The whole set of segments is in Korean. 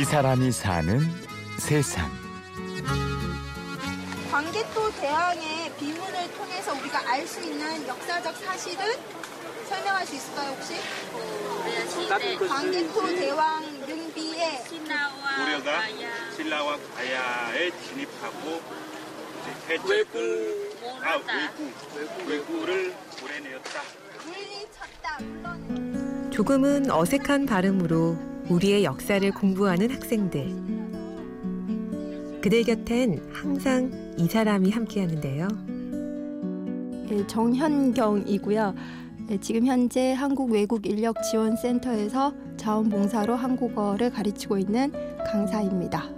이 사람이 사는 세상. 광개토 대왕의 비문을 통해서 우리가 알 수 있는 역사적 사실은 설명할 수 있을까요 혹시? 광개토 대왕 능비의 고려가 신라와 가야에 진입하고 해적을 아 외구 외구를 보내내었다. 조금은 어색한 발음으로 우리의 역사를 공부하는 학생들. 그들 곁엔 항상 이 사람이 함께 하는데요. 예, 정현경이고요. 예, 지금 현재 한국 외국 인력 지원 센터에서 자원봉사로 한국어를 가르치고 있는 강사입니다.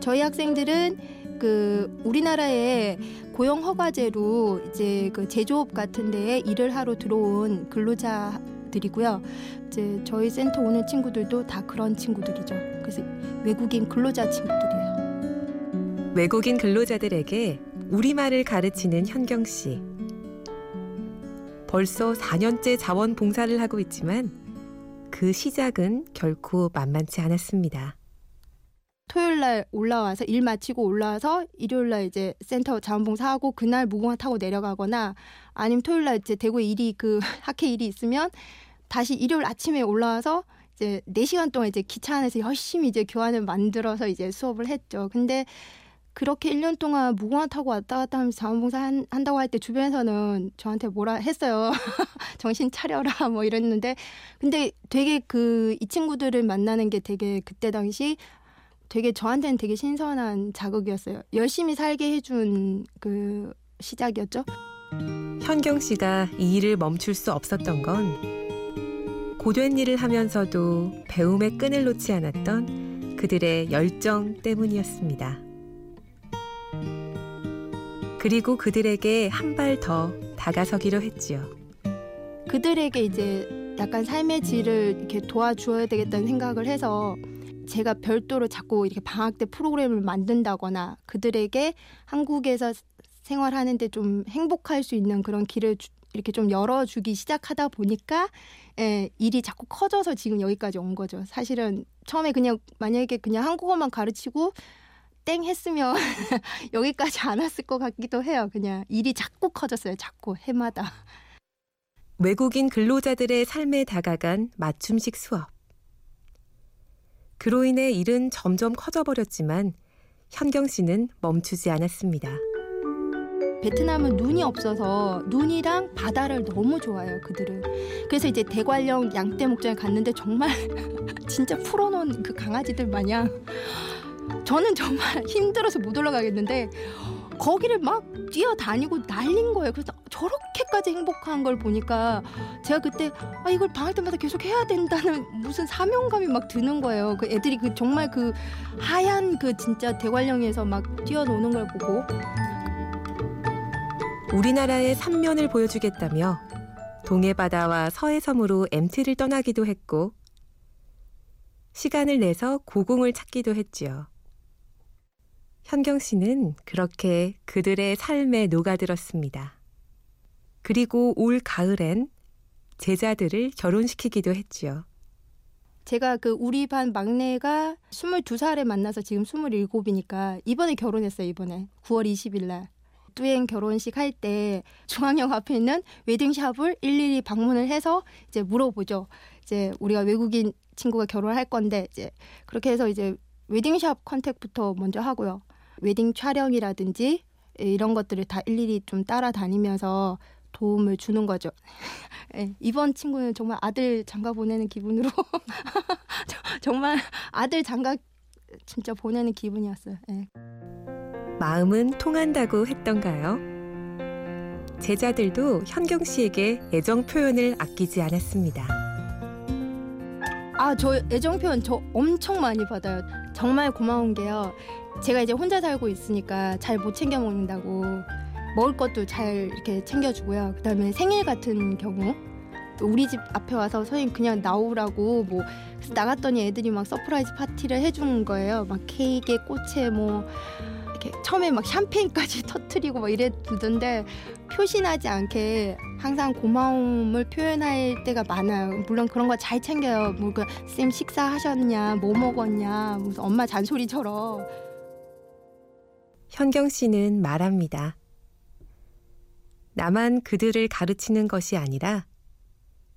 저희 학생들은 그 우리나라에 고용 허가제로 이제 그 제조업 같은 데에 일을 하러 들어온 근로자 들이고요. 이제 저희 센터 오는 친구들도 다 그런 친구들이죠. 그래서 외국인 근로자 친구들이에요. 외국인 근로자들에게 우리말을 가르치는 현경 씨. 벌써 4년째 자원봉사를 하고 있지만 그 시작은 결코 만만치 않았습니다. 토요일 날 올라와서 일 마치고 올라와서 일요일 날 이제 센터 자원봉사하고 그날 무궁화 타고 내려가거나 아니면 토요일 날 이제 대구에 일이 그 학회 일이 있으면 다시 일요일 아침에 올라와서 이제 4시간 동안 이제 기차 안에서 열심히 이제 교환을 만들어서 이제 수업을 했죠. 근데 그렇게 1년 동안 무궁화 타고 왔다 갔다 하면서 자원봉사 한, 한다고 할 때 주변에서는 저한테 뭐라 했어요. 정신 차려라 뭐 이랬는데 근데 되게 그 이 친구들을 만나는 게 되게 그때 당시 되게 저한테는 되게 신선한 자극이었어요. 열심히 살게 해준 그 시작이었죠. 현경 씨가 이 일을 멈출 수 없었던 건 고된 일을 하면서도 배움의 끈을 놓지 않았던 그들의 열정 때문이었습니다. 그리고 그들에게 한 발 더 다가서기로 했지요. 그들에게 이제 약간 삶의 질을 이렇게 도와주어야 되겠다는 생각을 해서 제가 별도로 자꾸 이렇게 방학 때 프로그램을 만든다거나 그들에게 한국에서 생활하는데 좀 행복할 수 있는 그런 길을 주, 이렇게 좀 열어주기 시작하다 보니까 예, 일이 자꾸 커져서 지금 여기까지 온 거죠. 사실은 처음에 그냥 만약에 그냥 한국어만 가르치고 땡 했으면 여기까지 안 왔을 것 같기도 해요. 그냥 일이 자꾸 커졌어요. 자꾸 해마다. 외국인 근로자들의 삶에 다가간 맞춤식 수업. 그로 인해 일은 점점 커져버렸지만 현경 씨는 멈추지 않았습니다. 베트남은 눈이 없어서 눈이랑 바다를 너무 좋아해요 그들은 그래서 이제 대관령 양떼 목장에 갔는데 정말 진짜 풀어놓은 그 강아지들 마냥 저는 정말 힘들어서 못 올라가겠는데 거기를 막 뛰어다니고 날린 거예요. 그래서 저렇게까지 행복한 걸 보니까 제가 그때 아 이걸 방학 때마다 계속 해야 된다는 무슨 사명감이 막 드는 거예요. 그 애들이 그 정말 그 하얀 그 진짜 대관령에서 막 뛰어노는 걸 보고. 우리나라의 삼면을 보여주겠다며 동해 바다와 서해 섬으로 MT를 떠나기도 했고 시간을 내서 고궁을 찾기도 했지요. 현경 씨는 그렇게 그들의 삶에 녹아들었습니다. 그리고 올 가을엔 제자들을 결혼시키기도 했지요. 제가 그 우리 반 막내가 22살에 만나서 지금 27이니까 이번에 결혼했어요, 이번에. 9월 20일 날. 뚜행 결혼식 할 때 중앙역 앞에 있는 웨딩샵을 일일이 방문을 해서 이제 물어보죠. 이제 우리가 외국인 친구가 결혼할 건데 이제 그렇게 해서 이제 웨딩샵 컨택부터 먼저 하고요. 웨딩 촬영이라든지 이런 것들을 다 일일이 좀 따라다니면서 도움을 주는 거죠. 네, 이번 친구는 정말 아들 장가 보내는 기분으로 정말 아들 장가 진짜 보내는 기분이었어요. 네. 마음은 통한다고 했던가요? 제자들도 현경 씨에게 애정 표현을 아끼지 않았습니다. 아, 저 애정 표현 저 엄청 많이 받아요. 정말 고마운 게요. 제가 이제 혼자 살고 있으니까 잘 못 챙겨 먹는다고 먹을 것도 잘 이렇게 챙겨주고요. 그다음에 생일 같은 경우 우리 집 앞에 와서 선생님 그냥 나오라고 뭐 나갔더니 애들이 막 surprise 파티를 해준 거예요. 막 케이크에 꽃에 뭐 이렇게 처음에 막 샴페인까지 터트리고 막 이래 두던데 표시나지 않게 항상 고마움을 표현할 때가 많아요. 물론 그런 거 잘 챙겨요. 뭐 그 쌤 식사하셨냐, 뭐 먹었냐, 무슨 엄마 잔소리처럼. 현경 씨는 말합니다. 나만 그들을 가르치는 것이 아니라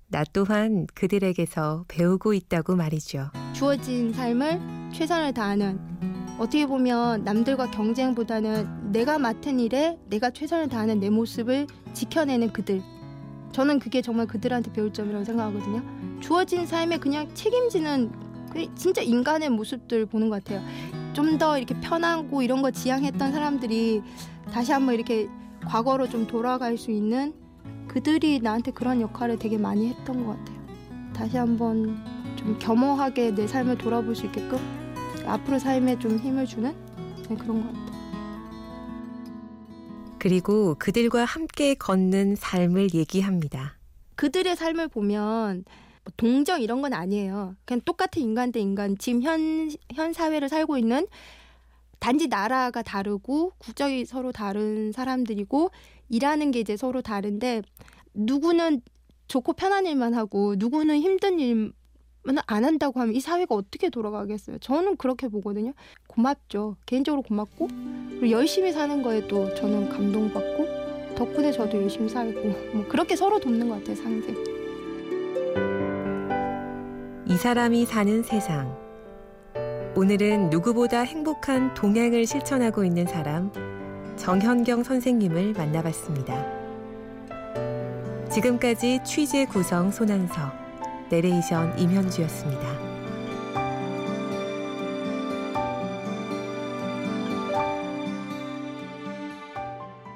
나 또한 그들에게서 배우고 있다고 말이죠. 주어진 삶을 최선을 다하는 어떻게 보면 남들과 경쟁보다는 내가 맡은 일에 내가 최선을 다하는 내 모습을 지켜내는 그들. 저는 그게 정말 그들한테 배울 점이라고 생각하거든요. 주어진 삶에 그냥 책임지는 그 진짜 인간의 모습들 보는 것 같아요. 좀 더 이렇게 편하고 이런 거 지향했던 사람들이 다시 한번 이렇게 과거로 좀 돌아갈 수 있는 그들이 나한테 그런 역할을 되게 많이 했던 것 같아요. 다시 한번 좀 겸허하게 내 삶을 돌아볼 수 있게끔 앞으로 삶에 좀 힘을 주는 네, 그런 것 같아요. 그리고 그들과 함께 걷는 삶을 얘기합니다. 그들의 삶을 보면 뭐 동정 이런 건 아니에요. 그냥 똑같은 인간 대 인간 지금 현, 현 사회를 살고 있는 단지 나라가 다르고 국적이 서로 다른 사람들이고 일하는 게 이제 서로 다른데 누구는 좋고 편한 일만 하고 누구는 힘든 일만 안 한다고 하면 이 사회가 어떻게 돌아가겠어요? 저는 그렇게 보거든요. 고맙죠. 개인적으로 고맙고 그리고 열심히 사는 거에 또 저는 감동받고 덕분에 저도 열심히 살고 뭐 그렇게 서로 돕는 것 같아요. 상생. 이 사람이 사는 세상. 오늘은 누구보다 행복한 동행을 실천하고 있는 사람 정현경 선생님을 만나봤습니다. 지금까지 취재 구성 손한서, 내레이션 임현주였습니다.